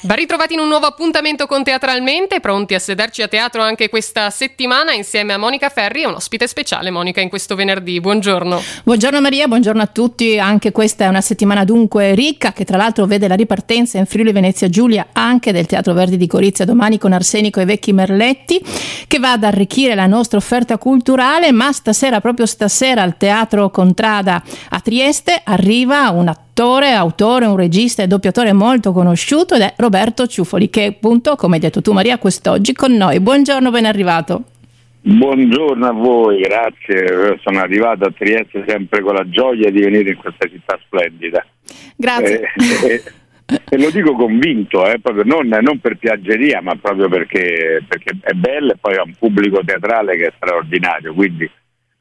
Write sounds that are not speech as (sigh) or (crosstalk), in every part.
Ben ritrovati in un nuovo appuntamento con Teatralmente, pronti a sederci a teatro anche questa settimana insieme a Monica Ferri e un ospite speciale, Monica, in questo venerdì. Buongiorno. Buongiorno Maria, buongiorno a tutti. Anche questa è una settimana dunque ricca che tra l'altro vede la ripartenza in Friuli Venezia Giulia anche del Teatro Verdi di Gorizia domani con Arsenico e Vecchi Merletti che va ad arricchire la nostra offerta culturale, ma stasera, proprio stasera al Teatro Contrada a Trieste arriva una attore, autore, un regista e doppiatore molto conosciuto ed è Roberto Ciufoli che appunto, come hai detto tu Maria, quest'oggi con noi. Buongiorno, ben arrivato. Buongiorno a voi, grazie. Sono arrivato a Trieste sempre con la gioia di venire in questa città splendida. Grazie. Eh, eh, (laughs) e lo dico convinto, eh, non, non, per piaggeria, ma proprio perché, perché è bella e poi ha un pubblico teatrale che è straordinario, quindi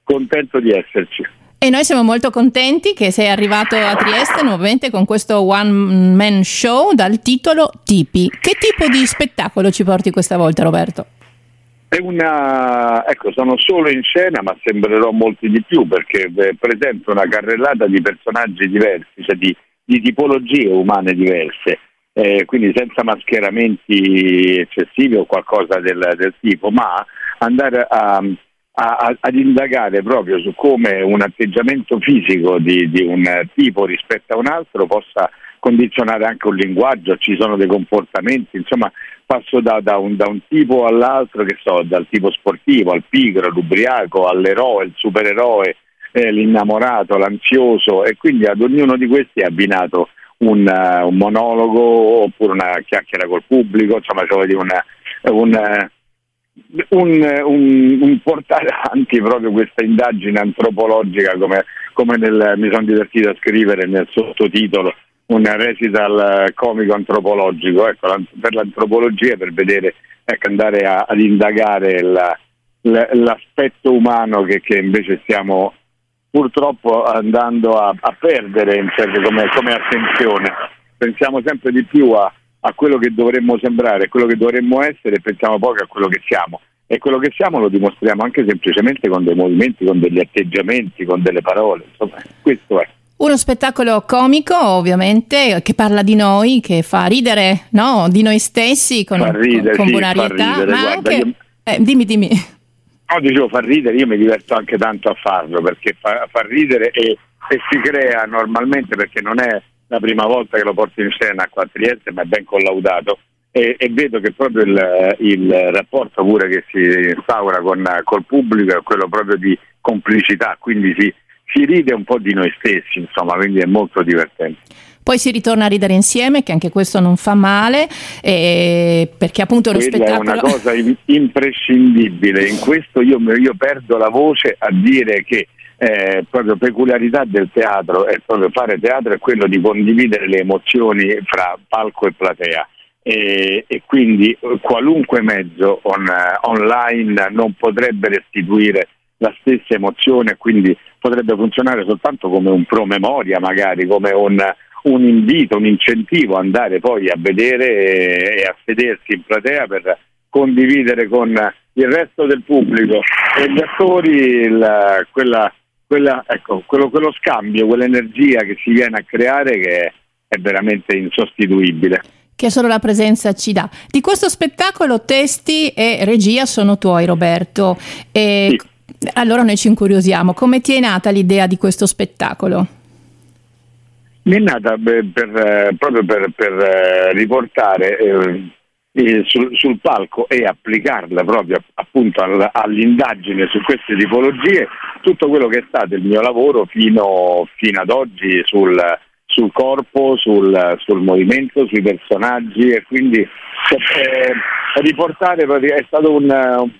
contento di esserci. E noi siamo molto contenti che sei arrivato a Trieste nuovamente con questo one man show dal titolo Tipi. Che tipo di spettacolo ci porti questa volta Roberto? È una, ecco, sono solo in scena, ma sembrerò molti di più perché eh, presento una carrellata di personaggi diversi, cioè di, di tipologie umane diverse, eh, quindi senza mascheramenti eccessivi o qualcosa del, del tipo, ma andare a, a, ad indagare proprio su come un atteggiamento fisico di, di, un tipo rispetto a un altro possa condizionare anche un linguaggio, ci sono dei comportamenti, insomma passo da, da, un, da un, tipo all'altro, che so, dal tipo sportivo al pigro, all'ubriaco, all'eroe, il supereroe, eh, l'innamorato, l'ansioso e quindi ad ognuno di questi è abbinato un, uh, un monologo oppure una chiacchiera col pubblico, insomma cioè un, un un, un, un, portare avanti proprio questa indagine antropologica come, come nel, mi sono divertito a scrivere nel sottotitolo un recital comico antropologico ecco, per l'antropologia per vedere ecco, andare a, ad indagare la, la, l'aspetto umano che, che, invece stiamo purtroppo andando a, a perdere certo, come, come attenzione. Pensiamo sempre di più a a quello che dovremmo sembrare, a quello che dovremmo essere e pensiamo poco a quello che siamo. E quello che siamo lo dimostriamo anche semplicemente con dei movimenti, con degli atteggiamenti, con delle parole. Insomma, questo è. Uno spettacolo comico, ovviamente, che parla di noi, che fa ridere no? di noi stessi con, ridere, con, sì, bonarietà. Ridere, ma guarda, anche... io... eh, dimmi, dimmi. No, dicevo, fa ridere, io mi diverto anche tanto a farlo perché fa, fa ridere e, e si crea normalmente perché non è la prima volta che lo porto in scena qua a Trieste, ma è ben collaudato. E, e vedo che proprio il, il, rapporto pure che si instaura con, col pubblico è quello proprio di complicità, quindi si, si ride un po' di noi stessi, insomma, quindi è molto divertente. Poi si ritorna a ridere insieme, che anche questo non fa male, eh, perché appunto lo Quella spettacolo... è una cosa imprescindibile, in questo io, io perdo la voce a dire che eh, proprio peculiarità del teatro è proprio fare teatro è quello di condividere le emozioni fra palco e platea. E, e quindi eh, qualunque mezzo on, online non potrebbe restituire la stessa emozione quindi potrebbe funzionare soltanto come un promemoria magari come un, un invito, un incentivo andare poi a vedere e a sedersi in platea per condividere con il resto del pubblico. E gli attori il, quella quella, ecco, quello, quello, scambio, quell'energia che si viene a creare che è veramente insostituibile. Che solo la presenza ci dà. Di questo spettacolo testi e regia sono tuoi Roberto. E sì. Allora noi ci incuriosiamo, come ti è nata l'idea di questo spettacolo? Mi è nata per, per, proprio per, per eh, riportare eh, sul, sul, palco e applicarla proprio appunto all, all'indagine su queste tipologie tutto quello che è stato il mio lavoro fino, fino ad oggi sul, sul corpo, sul, sul, movimento, sui personaggi e quindi eh, riportare è stato un,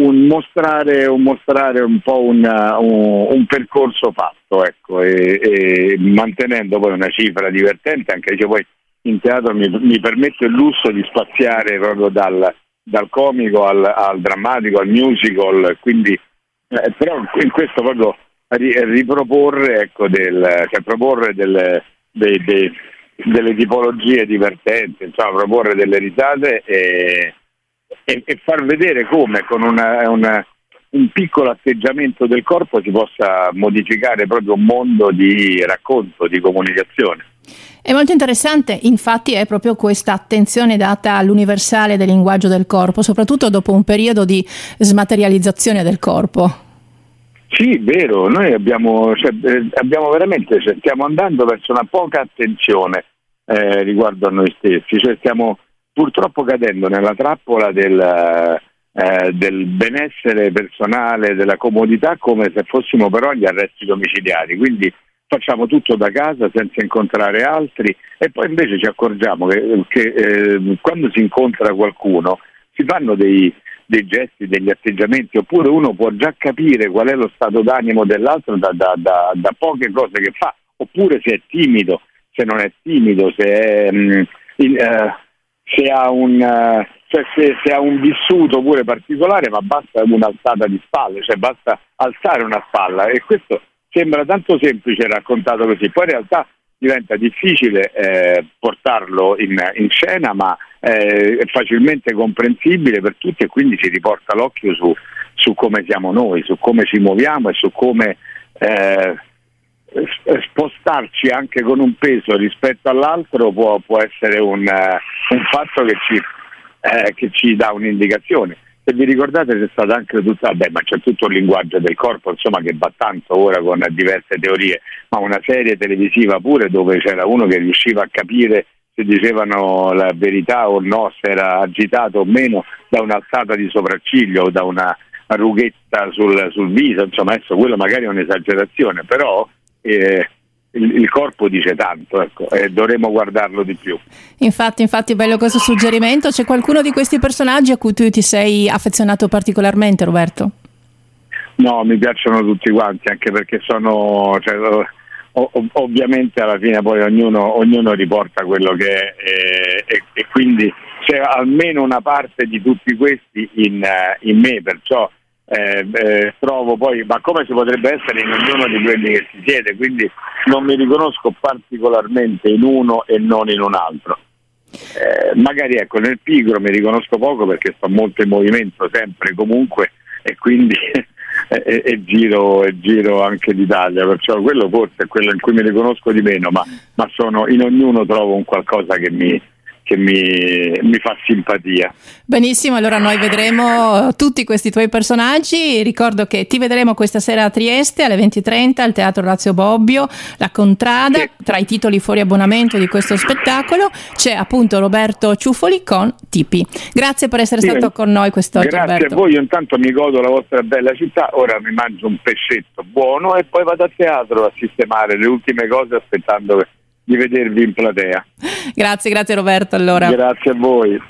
un, mostrare, un, mostrare, un po' un, un percorso fatto ecco, e, e, mantenendo poi una cifra divertente anche se poi in teatro mi, mi permette il lusso di spaziare proprio dal, dal comico al, al, drammatico, al musical, quindi eh, però in questo proprio riproporre, ecco, del, cioè proporre delle, dei, dei, delle tipologie divertenti, insomma, proporre delle risate e, e, e far vedere come con una, una, un piccolo atteggiamento del corpo si possa modificare proprio un mondo di racconto, di comunicazione. È molto interessante, infatti, è proprio questa attenzione data all'universale del linguaggio del corpo, soprattutto dopo un periodo di smaterializzazione del corpo. Sì, vero, noi abbiamo, cioè, eh, abbiamo veramente, cioè, stiamo andando verso una poca attenzione eh, riguardo a noi stessi, cioè, stiamo purtroppo cadendo nella trappola del, eh, del benessere personale, della comodità, come se fossimo però agli arresti domiciliari. Quindi facciamo tutto da casa senza incontrare altri e poi invece ci accorgiamo che, che eh, quando si incontra qualcuno si fanno dei, dei, gesti, degli atteggiamenti, oppure uno può già capire qual è lo stato d'animo dell'altro da, da, da, da poche cose che fa, oppure se è timido, se non è timido, se, è, mh, mm, in, uh, se, ha un, uh, cioè se, se, ha un vissuto pure particolare, ma basta un'alzata di spalle, cioè basta alzare una spalla e questo sembra tanto semplice raccontato così, poi in realtà diventa difficile eh, portarlo in, in, scena, ma eh, è facilmente comprensibile per tutti e quindi si riporta l'occhio su, su, come siamo noi, su come ci muoviamo e su come eh, spostarci anche con un peso rispetto all'altro può, può essere un, un fatto che ci, eh, che ci dà un'indicazione se vi ricordate c'è stata anche tutta, beh, ma c'è tutto il linguaggio del corpo, insomma, che va tanto ora con diverse teorie, ma una serie televisiva pure dove c'era uno che riusciva a capire se dicevano la verità o no, se era agitato o meno da un'alzata di sopracciglio o da una rughetta sul, sul viso, insomma, adesso quello magari è un'esagerazione, però eh, il, il, corpo dice tanto ecco, e dovremmo guardarlo di più. Infatti, infatti, bello questo suggerimento. C'è qualcuno di questi personaggi a cui tu ti sei affezionato particolarmente, Roberto? No, mi piacciono tutti quanti, anche perché sono. Cioè, ov- ovviamente alla fine poi ognuno, ognuno, riporta quello che è e, e, e, quindi c'è almeno una parte di tutti questi in, in me, perciò eh, eh, trovo poi, ma come si potrebbe essere in ognuno di quelli che si siede, quindi non mi riconosco particolarmente in uno e non in un altro. Eh, magari ecco, nel pigro mi riconosco poco perché sto molto in movimento sempre comunque e quindi (laughs) e, e, giro, e giro anche d'Italia, perciò quello forse è quello in cui mi riconosco di meno, ma, ma sono, in ognuno trovo un qualcosa che mi, che mi, mi, fa simpatia. Benissimo, allora noi vedremo tutti questi tuoi personaggi. Ricordo che ti vedremo questa sera a Trieste alle 20.30 al Teatro Lazio Bobbio, La Contrada. Sì. Tra i titoli fuori abbonamento di questo spettacolo c'è appunto Roberto Ciuffoli con Tipi. Grazie per essere sì, stato con noi quest'oggi. Grazie Roberto. a voi, io intanto mi godo la vostra bella città, ora mi mangio un pescetto buono e poi vado a teatro a sistemare le ultime cose aspettando che di vedervi in platea. Grazie, grazie Roberto allora. Grazie a voi.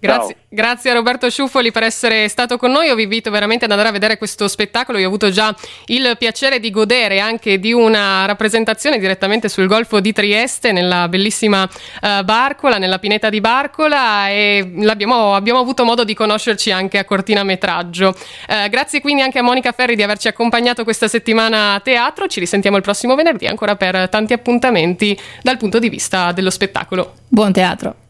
Grazie, grazie, a Roberto Sciuffoli per essere stato con noi. Io vi invito veramente ad andare a vedere questo spettacolo. Io ho avuto già il piacere di godere anche di una rappresentazione direttamente sul Golfo di Trieste, nella bellissima uh, Barcola, nella pineta di Barcola e abbiamo avuto modo di conoscerci anche a cortinametraggio. Uh, grazie quindi anche a Monica Ferri di averci accompagnato questa settimana a teatro. Ci risentiamo il prossimo venerdì ancora per tanti appuntamenti dal punto di vista dello spettacolo. Buon teatro!